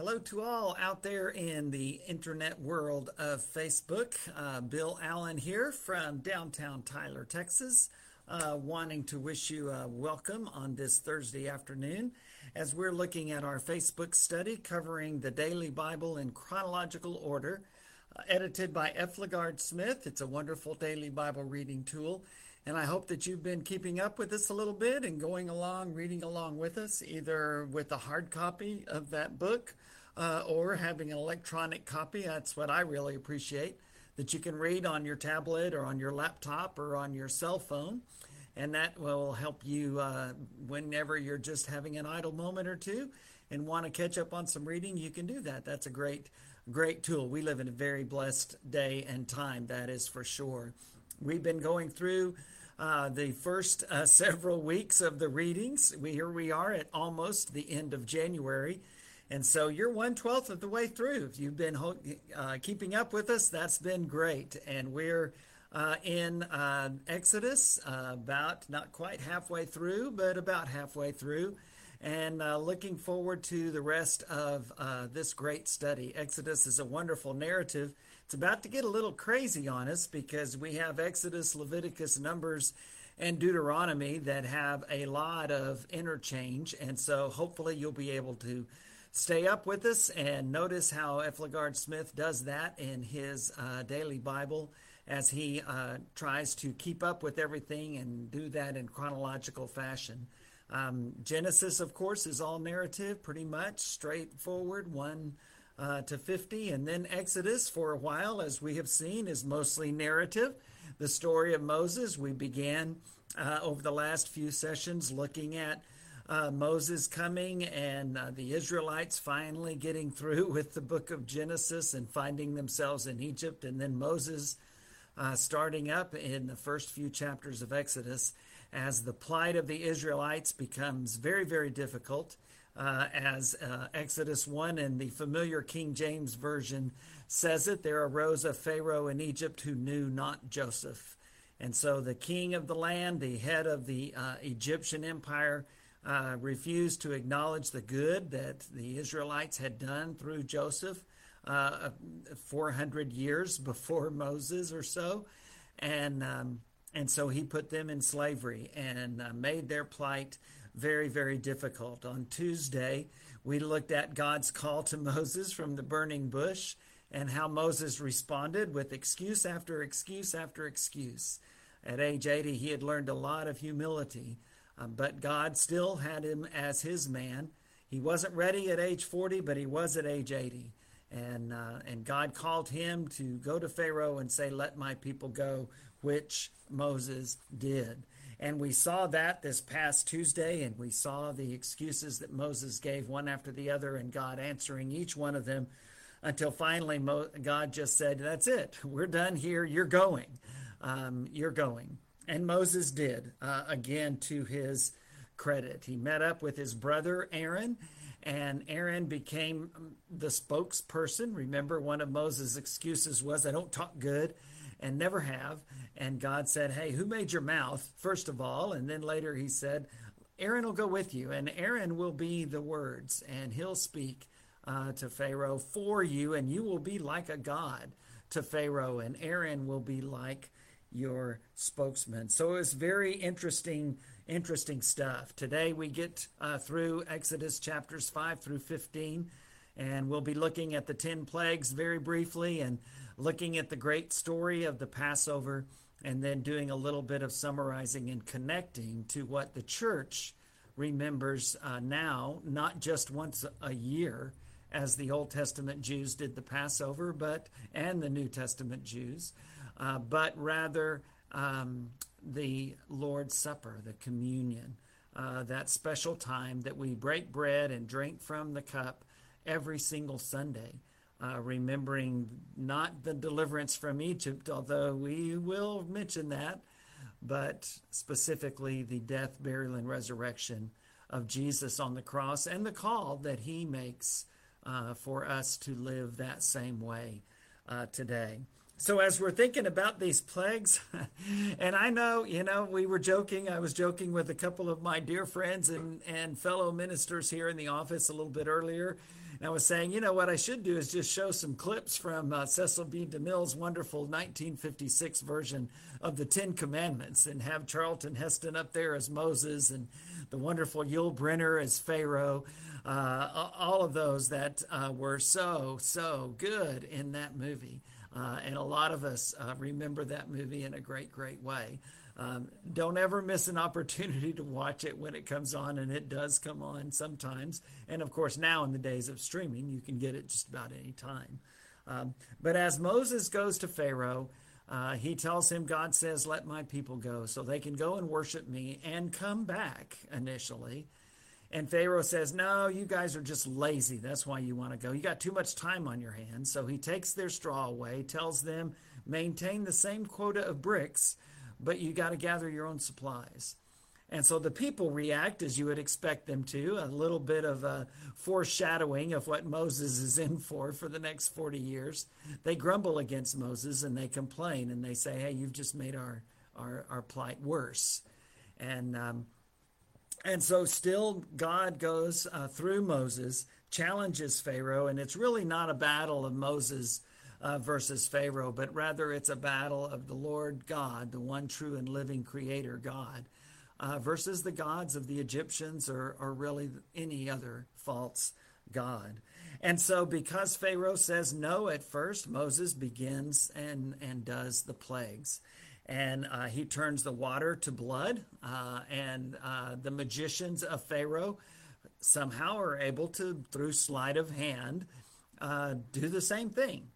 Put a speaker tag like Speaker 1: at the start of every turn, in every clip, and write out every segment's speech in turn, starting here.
Speaker 1: Hello to all out there in the internet world of Facebook. Uh, Bill Allen here from downtown Tyler, Texas, uh, wanting to wish you a welcome on this Thursday afternoon as we're looking at our Facebook study covering the Daily Bible in chronological order, uh, edited by F. LaGard Smith. It's a wonderful daily Bible reading tool. And I hope that you've been keeping up with us a little bit and going along, reading along with us, either with a hard copy of that book uh, or having an electronic copy. That's what I really appreciate that you can read on your tablet or on your laptop or on your cell phone. And that will help you uh, whenever you're just having an idle moment or two and want to catch up on some reading, you can do that. That's a great, great tool. We live in a very blessed day and time, that is for sure. We've been going through uh, the first uh, several weeks of the readings. We, here we are at almost the end of January. And so you're one twelfth of the way through. If you've been uh, keeping up with us, that's been great. And we're uh, in uh, Exodus, uh, about not quite halfway through, but about halfway through, and uh, looking forward to the rest of uh, this great study. Exodus is a wonderful narrative. It's about to get a little crazy on us because we have Exodus, Leviticus, Numbers, and Deuteronomy that have a lot of interchange. And so hopefully you'll be able to stay up with us and notice how F. LaGard Smith does that in his uh, daily Bible as he uh, tries to keep up with everything and do that in chronological fashion. Um, Genesis, of course, is all narrative, pretty much straightforward, 1 uh, to 50. And then Exodus, for a while, as we have seen, is mostly narrative. The story of Moses, we began uh, over the last few sessions looking at uh, Moses coming and uh, the Israelites finally getting through with the book of Genesis and finding themselves in Egypt, and then Moses uh, starting up in the first few chapters of Exodus as the plight of the Israelites becomes very, very difficult. Uh, as uh, Exodus 1 in the familiar King James Version says it, there arose a Pharaoh in Egypt who knew not Joseph. And so the king of the land, the head of the uh, Egyptian empire, uh, refused to acknowledge the good that the Israelites had done through Joseph uh, 400 years before Moses or so. And, um, and so he put them in slavery and uh, made their plight very, very difficult. On Tuesday, we looked at God's call to Moses from the burning bush and how Moses responded with excuse after excuse after excuse. At age 80, he had learned a lot of humility um, but God still had him as his man. He wasn't ready at age 40, but he was at age 80. And, uh, and God called him to go to Pharaoh and say, Let my people go, which Moses did. And we saw that this past Tuesday, and we saw the excuses that Moses gave one after the other, and God answering each one of them until finally Mo- God just said, That's it. We're done here. You're going. Um, you're going. And Moses did, uh, again, to his credit. He met up with his brother Aaron, and Aaron became the spokesperson. Remember, one of Moses' excuses was, I don't talk good and never have. And God said, Hey, who made your mouth, first of all? And then later he said, Aaron will go with you, and Aaron will be the words, and he'll speak uh, to Pharaoh for you, and you will be like a God to Pharaoh, and Aaron will be like your spokesman. So it's very interesting, interesting stuff. Today we get uh, through Exodus chapters 5 through 15, and we'll be looking at the 10 plagues very briefly and looking at the great story of the Passover, and then doing a little bit of summarizing and connecting to what the church remembers uh, now, not just once a year as the Old Testament Jews did the Passover, but and the New Testament Jews, uh, but rather um, the Lord's Supper, the communion, uh, that special time that we break bread and drink from the cup every single Sunday. Uh, remembering not the deliverance from Egypt, although we will mention that, but specifically the death, burial, and resurrection of Jesus on the cross and the call that he makes uh, for us to live that same way uh, today. So as we're thinking about these plagues, and I know, you know, we were joking. I was joking with a couple of my dear friends and, and fellow ministers here in the office a little bit earlier. And I was saying, you know, what I should do is just show some clips from uh, Cecil B. DeMille's wonderful 1956 version of the Ten Commandments and have Charlton Heston up there as Moses and the wonderful Yul Brynner as Pharaoh. Uh, all of those that uh, were so, so good in that movie. Uh, and a lot of us uh, remember that movie in a great, great way. Um, don't ever miss an opportunity to watch it when it comes on, and it does come on sometimes. And of course, now in the days of streaming, you can get it just about any time. Um, but as Moses goes to Pharaoh, uh, he tells him, God says, Let my people go so they can go and worship me and come back initially. And Pharaoh says, No, you guys are just lazy. That's why you want to go. You got too much time on your hands. So he takes their straw away, tells them, Maintain the same quota of bricks, but you got to gather your own supplies. And so the people react as you would expect them to, a little bit of a foreshadowing of what Moses is in for for the next 40 years. They grumble against Moses and they complain and they say, Hey, you've just made our, our, our plight worse. And um, and so, still, God goes uh, through Moses, challenges Pharaoh, and it's really not a battle of Moses uh, versus Pharaoh, but rather it's a battle of the Lord God, the one true and living creator God, uh, versus the gods of the Egyptians or, or really any other false God. And so, because Pharaoh says no at first, Moses begins and, and does the plagues and uh, he turns the water to blood. Uh, and uh, the magicians of Pharaoh somehow are able to, through sleight of hand, uh, do the same thing.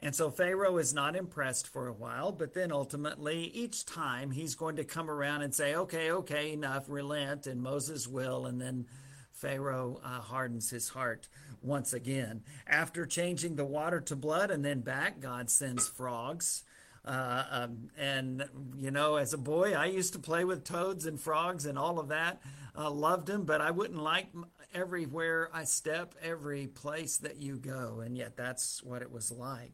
Speaker 1: And so Pharaoh is not impressed for a while, but then ultimately, each time he's going to come around and say, okay, okay, enough, relent, and Moses will. And then Pharaoh uh, hardens his heart once again. After changing the water to blood and then back, God sends frogs uh, um, and, you know, as a boy, I used to play with toads and frogs and all of that. Uh, loved them, but I wouldn't like everywhere I step, every place that you go. And yet that's what it was like.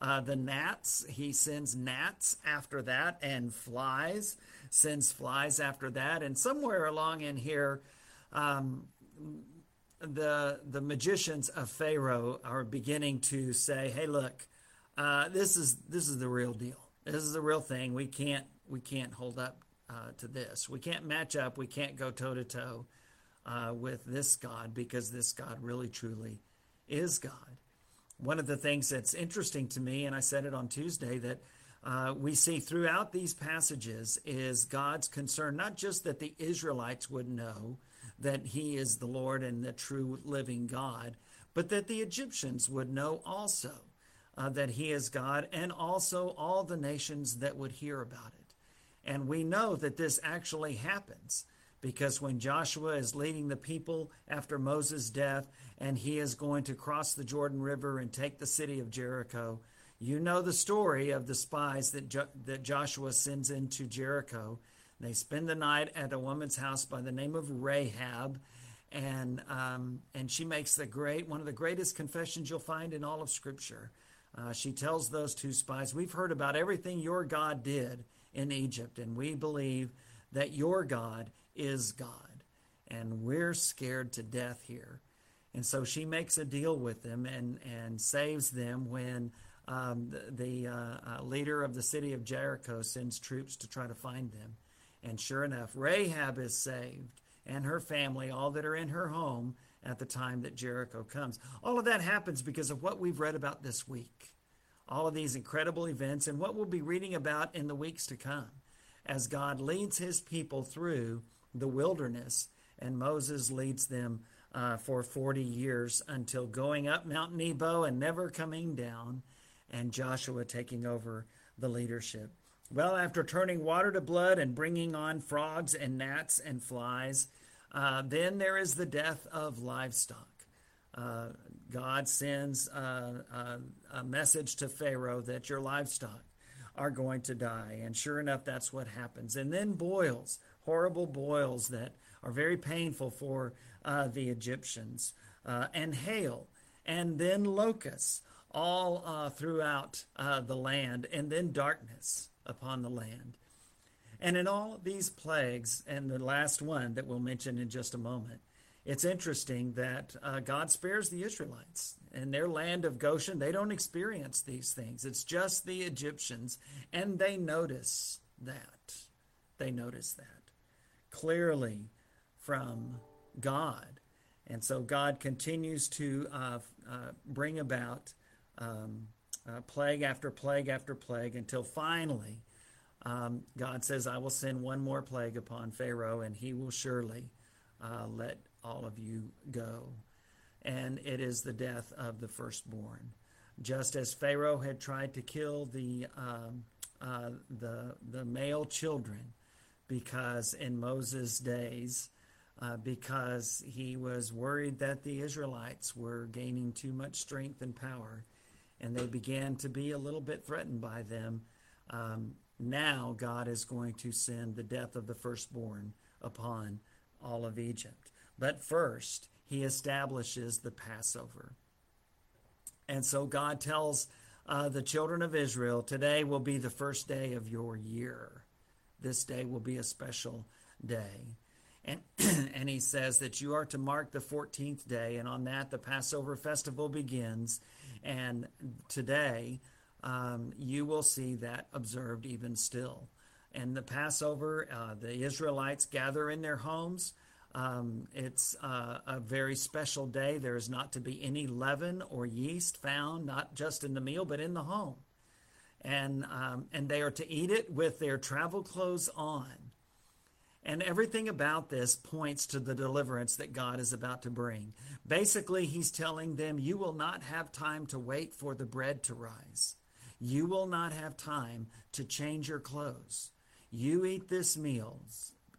Speaker 1: Uh, the gnats, he sends gnats after that, and flies, sends flies after that. And somewhere along in here, um, the the magicians of Pharaoh are beginning to say, "Hey, look, uh, this is this is the real deal. This is the real thing. We can't we can't hold up uh, to this. We can't match up. We can't go toe to toe with this God because this God really truly is God. One of the things that's interesting to me, and I said it on Tuesday, that uh, we see throughout these passages is God's concern, not just that the Israelites would know that He is the Lord and the true living God, but that the Egyptians would know also uh, that he is God, and also all the nations that would hear about it. And we know that this actually happens because when Joshua is leading the people after Moses' death and he is going to cross the Jordan River and take the city of Jericho, you know the story of the spies that, jo- that Joshua sends into Jericho. They spend the night at a woman's house by the name of Rahab, and um, and she makes the great one of the greatest confessions you'll find in all of Scripture. Uh, she tells those two spies, We've heard about everything your God did in Egypt, and we believe that your God is God. And we're scared to death here. And so she makes a deal with them and, and saves them when um, the, the uh, uh, leader of the city of Jericho sends troops to try to find them. And sure enough, Rahab is saved and her family, all that are in her home, at the time that Jericho comes. All of that happens because of what we've read about this week. All of these incredible events and what we'll be reading about in the weeks to come as God leads his people through the wilderness and Moses leads them uh, for 40 years until going up Mount Nebo and never coming down, and Joshua taking over the leadership. Well, after turning water to blood and bringing on frogs and gnats and flies, uh, then there is the death of livestock. Uh, God sends uh, uh, a message to Pharaoh that your livestock are going to die. And sure enough, that's what happens. And then boils, horrible boils that are very painful for uh, the Egyptians, uh, and hail, and then locusts. all uh, throughout the land, and then darkness upon the land. And in all these plagues, and the last one that we'll mention in just a moment, it's interesting that uh, God spares the Israelites. In their land of Goshen, they don't experience these things. It's just the Egyptians, and they notice that. They notice that clearly from God. And so God continues to uh, uh, bring about um, uh, plague after plague after plague until finally um, God says, I will send one more plague upon Pharaoh, and he will surely uh, let all of you go. And it is the death of the firstborn. Just as Pharaoh had tried to kill the, um, uh, the, the male children, because in Moses' days, uh, because he was worried that the Israelites were gaining too much strength and power, and they began to be a little bit threatened by them. Um, now God is going to send the death of the firstborn upon all of Egypt. But first, he establishes the Passover. And so God tells uh, the children of Israel, today will be the first day of your year. This day will be a special day. And, and he says that you are to mark the 14th day, and on that the Passover festival begins. And today, um, you will see that observed even still. And the Passover, uh, the Israelites gather in their homes. Um, it's uh, a very special day. There is not to be any leaven or yeast found, not just in the meal, but in the home. And, um, and they are to eat it with their travel clothes on. And everything about this points to the deliverance that God is about to bring. Basically, he's telling them, You will not have time to wait for the bread to rise. You will not have time to change your clothes. You eat this meal,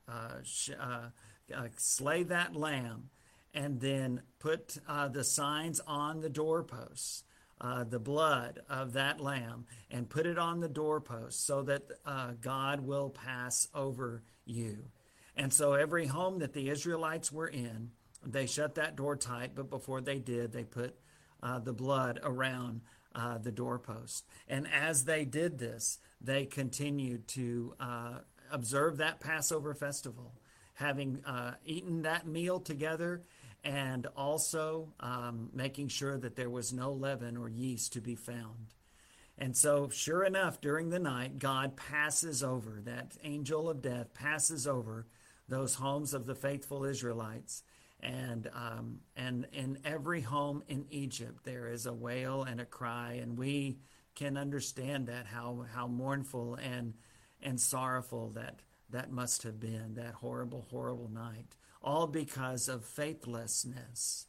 Speaker 1: uh, sh- uh, uh, slay that lamb, and then put uh, the signs on the doorposts. Uh, the blood of that lamb and put it on the doorpost so that uh, God will pass over you. And so every home that the Israelites were in, they shut that door tight, but before they did, they put the blood around uh, the doorpost. And as they did this, they continued to uh, observe that Passover festival, having uh, eaten that meal together and also um, making sure that there was no leaven or yeast to be found. And so, sure enough, during the night, God passes over, that angel of death passes over those homes of the faithful Israelites and um, and in every home in Egypt there is a wail and a cry, and we can understand that how how mournful and and sorrowful that that must have been that horrible horrible night, all because of faithlessness.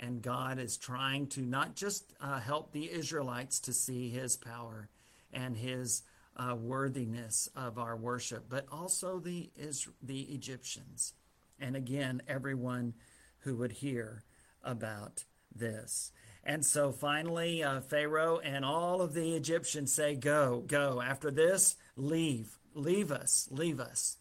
Speaker 1: And God is trying to not just uh, help the Israelites to see His power and His uh, worthiness of our worship, but also the is the Egyptians and again, everyone who would hear about this. And so finally, uh, Pharaoh and all of the Egyptians say, Go, go. After this, leave, leave us, leave us.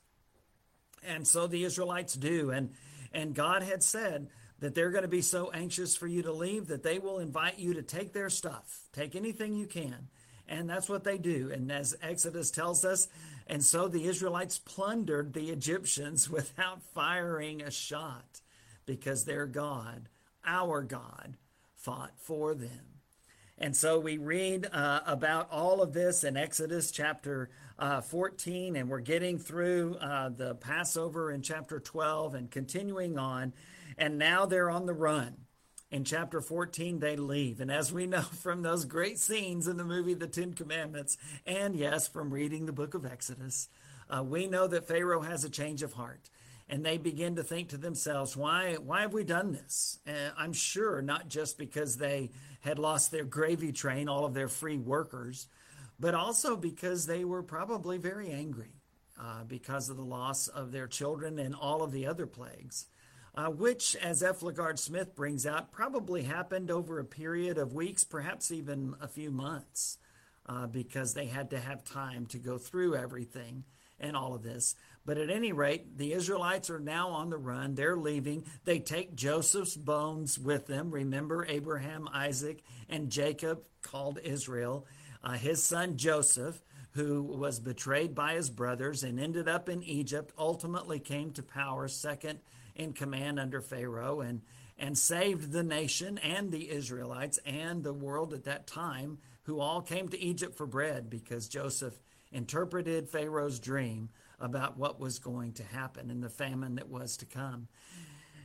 Speaker 1: And so the Israelites do. And, and God had said that they're going to be so anxious for you to leave that they will invite you to take their stuff, take anything you can. And that's what they do. And as Exodus tells us, and so the Israelites plundered the Egyptians without firing a shot because their God, our God, fought for them. And so we read uh, about all of this in Exodus chapter uh, 14, and we're getting through uh, the Passover in chapter 12 and continuing on. And now they're on the run. In chapter 14, they leave. And as we know from those great scenes in the movie The Ten Commandments, and yes, from reading the book of Exodus, uh, we know that Pharaoh has a change of heart. And they begin to think to themselves, why, why have we done this? Uh, I'm sure not just because they had lost their gravy train, all of their free workers, but also because they were probably very angry uh, because of the loss of their children and all of the other plagues uh, which, as F. LaGard Smith brings out, probably happened over a period of weeks, perhaps even a few months, uh, because they had to have time to go through everything and all of this. But at any rate, the Israelites are now on the run. They're leaving. They take Joseph's bones with them. Remember Abraham, Isaac, and Jacob called Israel. Uh, his son Joseph, who was betrayed by his brothers and ended up in Egypt, ultimately came to power, second in command under Pharaoh, and, and saved the nation and the Israelites and the world at that time, who all came to Egypt for bread because Joseph interpreted Pharaoh's dream about what was going to happen and the famine that was to come.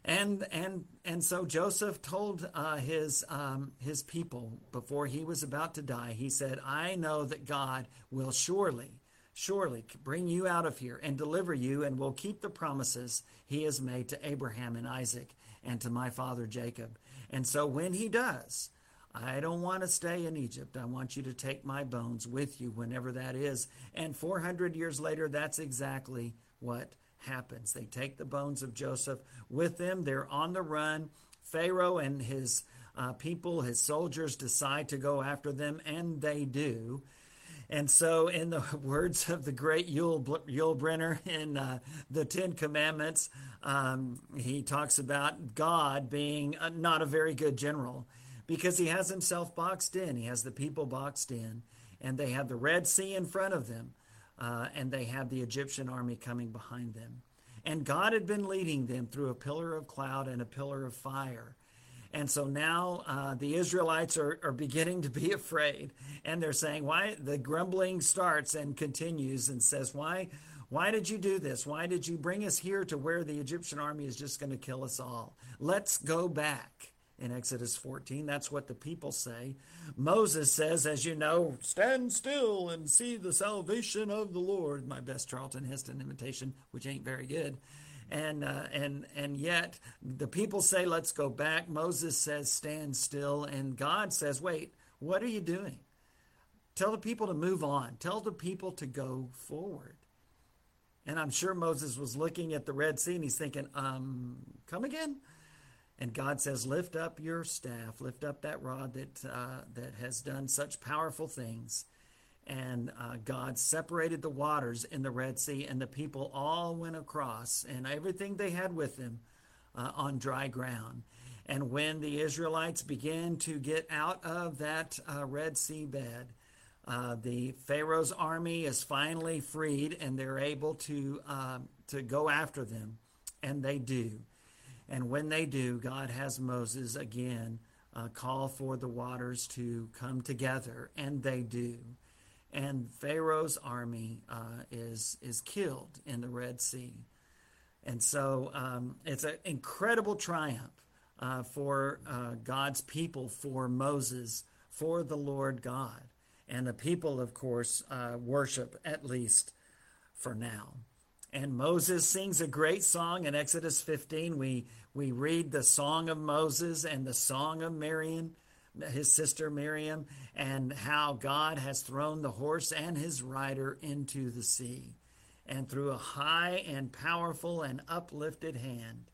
Speaker 1: And and and so Joseph told uh, his um, his people before he was about to die. He said, "I know that God will surely, surely bring you out of here and deliver you, and will keep the promises He has made to Abraham and Isaac and to my father Jacob. And so when He does, I don't want to stay in Egypt. I want you to take my bones with you whenever that is. And 400 years later, that's exactly what happens. They take the bones of Joseph with them. They're on the run. Pharaoh and his uh, people, his soldiers, decide to go after them, and they do. And so, in the words of the great Yul, Yul Brynner in uh, the Ten Commandments, um, he talks about God being a, not a very good general because he has himself boxed in. He has the people boxed in, and they have the Red Sea in front of them, uh, and they have the Egyptian army coming behind them. And God had been leading them through a pillar of cloud and a pillar of fire. And so now uh, the Israelites are, are beginning to be afraid. And they're saying, why? The grumbling starts and continues and says, why? Why did you do this? Why did you bring us here to where the Egyptian army is just going to kill us all? Let's go back in Exodus 14. That's what the people say. Moses says, as you know, stand still and see the salvation of the Lord. My best Charlton Heston imitation, which ain't very good. And, uh, and, and yet the people say, let's go back. Moses says, stand still. And God says, wait, what are you doing? Tell the people to move on. Tell the people to go forward. And I'm sure Moses was looking at the Red Sea and he's thinking, um, come again? And God says, Lift up your staff, lift up that rod that, uh, that has done such powerful things. And uh, God separated the waters in the Red Sea, and the people all went across, and everything they had with them uh, on dry ground. And when the Israelites began to get out of that uh, Red Sea bed, uh, the Pharaoh's army is finally freed, and they're able to um, to go after them, and they do. And when they do, God has Moses again uh, call for the waters to come together, and they do. And Pharaoh's army uh, is is killed in the Red Sea, and so um, it's an incredible triumph uh, for uh, God's people, for Moses, for the Lord God, and the people, of course, uh, worship at least for now. And Moses sings a great song in Exodus 15. We, we read the song of Moses and the song of Miriam, his sister Miriam, and how God has thrown the horse and his rider into the sea. And through a high and powerful and uplifted hand,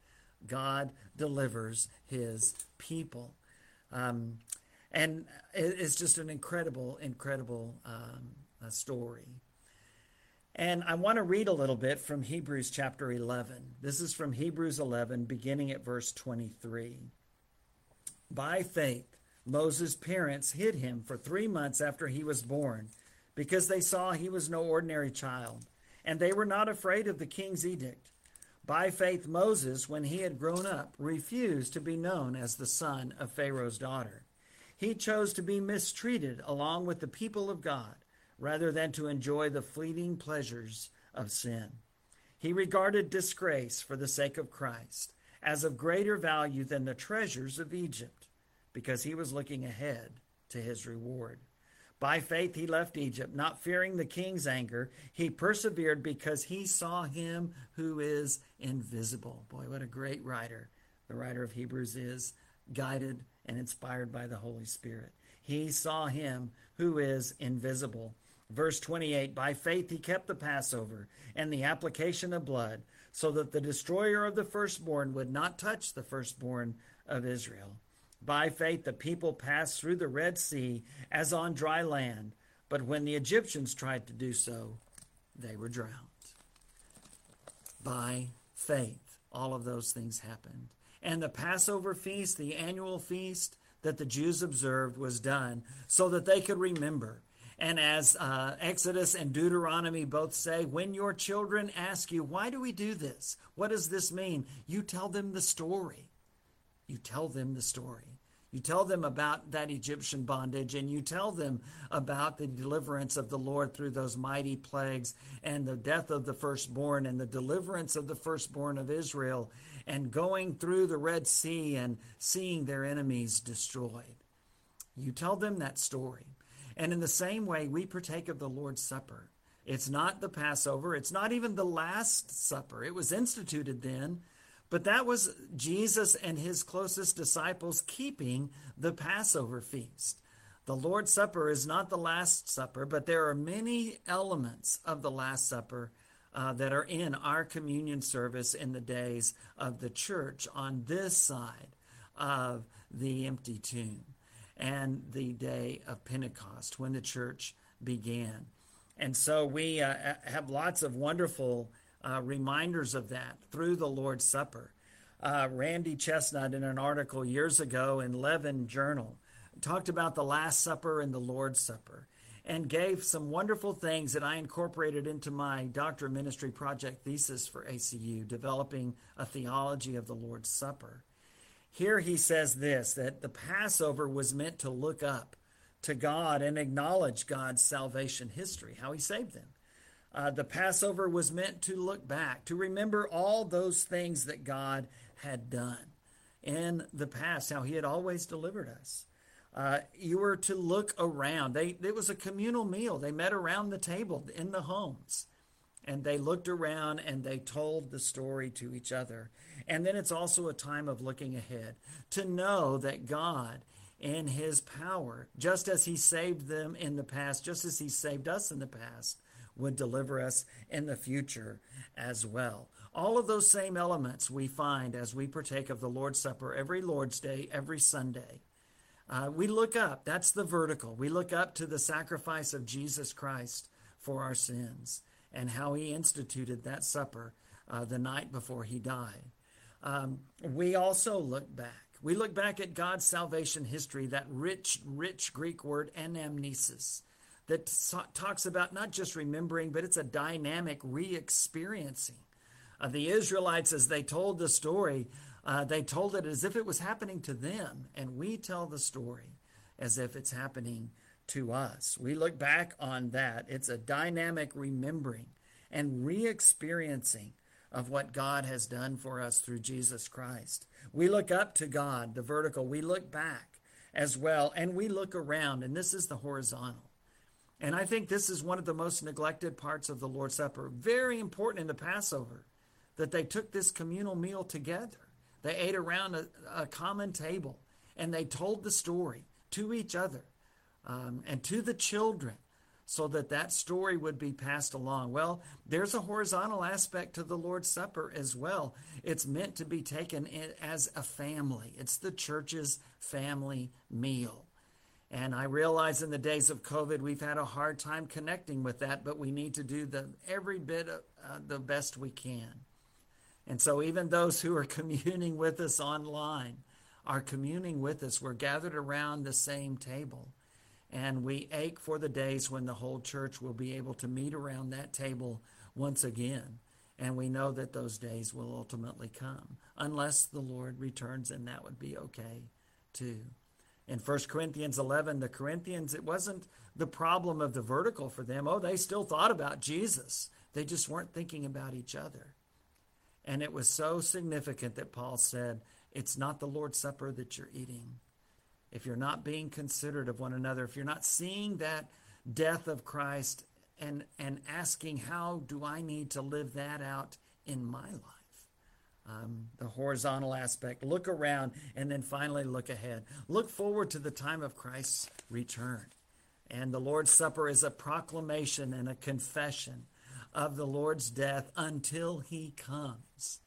Speaker 1: God delivers his people. Um, and it's just an incredible, incredible um, story. And I want to read a little bit from Hebrews chapter 11. This is from Hebrews 11, beginning at verse 23. By faith, Moses' parents hid him for three months after he was born, because they saw he was no ordinary child, and they were not afraid of the king's edict. By faith, Moses, when he had grown up, refused to be known as the son of Pharaoh's daughter. He chose to be mistreated along with the people of God rather than to enjoy the fleeting pleasures of sin. He regarded disgrace for the sake of Christ as of greater value than the treasures of Egypt, because he was looking ahead to his reward. By faith, he left Egypt, not fearing the king's anger. He persevered because he saw him who is invisible. Boy, what a great writer the writer of Hebrews is, guided and inspired by the Holy Spirit. He saw him who is invisible. Verse 28 By faith he kept the Passover and the application of blood, so that the destroyer of the firstborn would not touch the firstborn of Israel. By faith the people passed through the Red Sea as on dry land, but when the Egyptians tried to do so, they were drowned. by faith. All of those things happened. And the Passover feast, the annual feast that the Jews observed, was done so that they could remember. And as uh, Exodus and Deuteronomy both say, when your children ask you, why do we do this? What does this mean? You tell them the story. You tell them the story. You tell them about that Egyptian bondage and you tell them about the deliverance of the Lord through those mighty plagues and the death of the firstborn and the deliverance of the firstborn of Israel and going through the Red Sea and seeing their enemies destroyed. You tell them that story. And in the same way, we partake of the Lord's Supper. It's not the Passover, it's not even the Last Supper. It was instituted then but that was Jesus and his closest disciples keeping the Passover feast. The Lord's Supper is not the Last Supper, but there are many elements of the Last Supper uh, that are in our communion service in the days of the church on this side of the empty tomb and the day of Pentecost when the church began. And so we uh, have lots of wonderful uh, reminders of that through the Lord's Supper. Uh, Randy Chesnutt, in an article years ago in Leaven Journal, talked about the Last Supper and the Lord's Supper and gave some wonderful things that I incorporated into my doctor of ministry project thesis for ACU, developing a theology of the Lord's Supper. Here he says this that the Passover was meant to look up to God and acknowledge God's salvation history, how he saved them. Uh, the Passover was meant to look back, to remember all those things that God had done in the past, how He had always delivered us. Uh, you were to look around. They, it was a communal meal. They met around the table in the homes and they looked around and they told the story to each other. And then it's also a time of looking ahead to know that God, in His power, just as He saved them in the past, just as He saved us in the past, would deliver us in the future as well. All of those same elements we find as we partake of the Lord's Supper every Lord's Day, every Sunday. Uh, we look up, that's the vertical. We look up to the sacrifice of Jesus Christ for our sins and how he instituted that supper uh, the night before he died. Um, we also look back. We look back at God's salvation history, that rich, rich Greek word anamnesis that talks about not just remembering, but it's a dynamic re experiencing. Uh, the Israelites, as they told the story, uh, they told it as if it was happening to them, and we tell the story as if it's happening to us. We look back on that. It's a dynamic remembering and re experiencing of what God has done for us through Jesus Christ. We look up to God, the vertical. We look back as well, and we look around, and this is the horizontal. And I think this is one of the most neglected parts of the Lord's Supper. Very important in the Passover that they took this communal meal together. They ate around a, a common table and they told the story to each other um, and to the children so that that story would be passed along. Well, there's a horizontal aspect to the Lord's Supper as well. It's meant to be taken as a family, it's the church's family meal. And I realize in the days of COVID, we've had a hard time connecting with that, but we need to do the every bit of, uh, the best we can. And so, even those who are communing with us online are communing with us. We're gathered around the same table. And we ache for the days when the whole church will be able to meet around that table once again. And we know that those days will ultimately come, unless the Lord returns, and that would be okay too. In 1 Corinthians 11, the Corinthians, it wasn't the problem of the vertical for them. Oh, they still thought about Jesus. They just weren't thinking about each other. And it was so significant that Paul said, It's not the Lord's Supper that you're eating. If you're not being considerate of one another, if you're not seeing that death of Christ and, and asking, How do I need to live that out in my life? Um, the horizontal aspect. Look around and then finally look ahead. Look forward to the time of Christ's return. And the Lord's Supper is a proclamation and a confession of the Lord's death until he comes.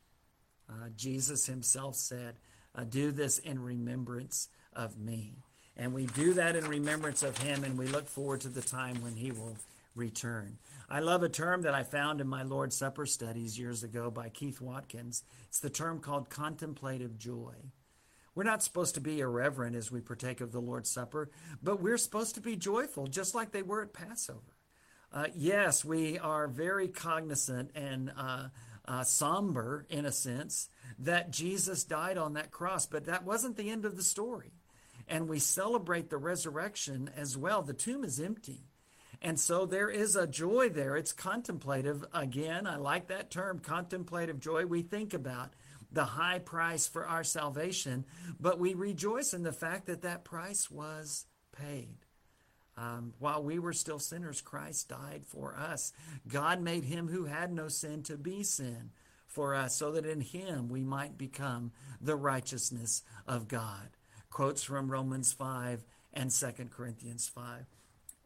Speaker 1: Uh, Jesus himself said, uh, Do this in remembrance of me. And we do that in remembrance of him, and we look forward to the time when he will return. I love a term that I found in my Lord's Supper studies years ago by Keith Watkins. It's the term called contemplative joy. We're not supposed to be irreverent as we partake of the Lord's Supper, but we're supposed to be joyful, just like they were at Passover. Uh, yes, we are very cognizant and uh, uh, somber, in a sense, that Jesus died on that cross, but that wasn't the end of the story. And we celebrate the resurrection as well. The tomb is empty. And so there is a joy there. It's contemplative. Again, I like that term, contemplative joy. We think about the high price for our salvation, but we rejoice in the fact that that price was paid. Um, while we were still sinners, Christ died for us. God made him who had no sin to be sin for us, so that in him we might become the righteousness of God. Quotes from Romans 5 and 2 Corinthians 5.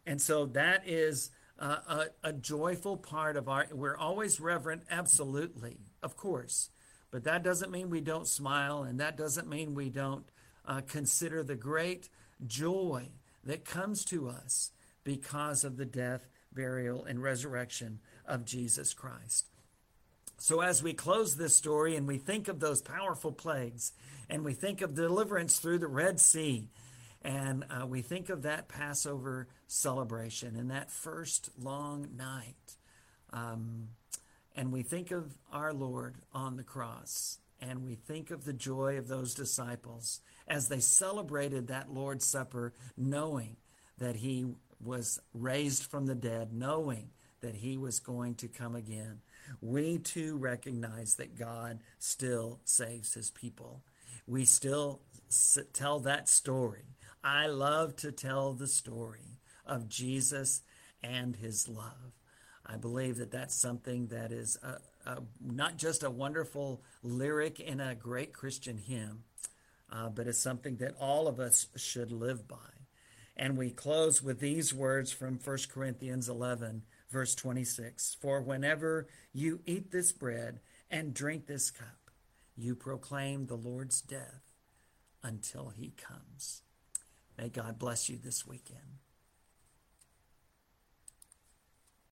Speaker 1: And so that is uh, a, a joyful part of our, we're always reverent, absolutely, of course. But that doesn't mean we don't smile, and that doesn't mean we don't uh, consider the great joy that comes to us because of the death, burial, and resurrection of Jesus Christ. So, as we close this story and we think of those powerful plagues, and we think of deliverance through the Red Sea, and uh, we think of that Passover celebration and that first long night, um, and we think of our Lord on the cross, and we think of the joy of those disciples as they celebrated that Lord's Supper, knowing that he was raised from the dead, knowing that he was going to come again. We too recognize that God still saves his people. We still tell that story. I love to tell the story of Jesus and his love. I believe that that's something that is a, a, not just a wonderful lyric in a great Christian hymn, uh, but it's something that all of us should live by. And we close with these words from 1 Corinthians 11, verse 26 For whenever you eat this bread and drink this cup, you proclaim the Lord's death until he comes. May God bless you this weekend.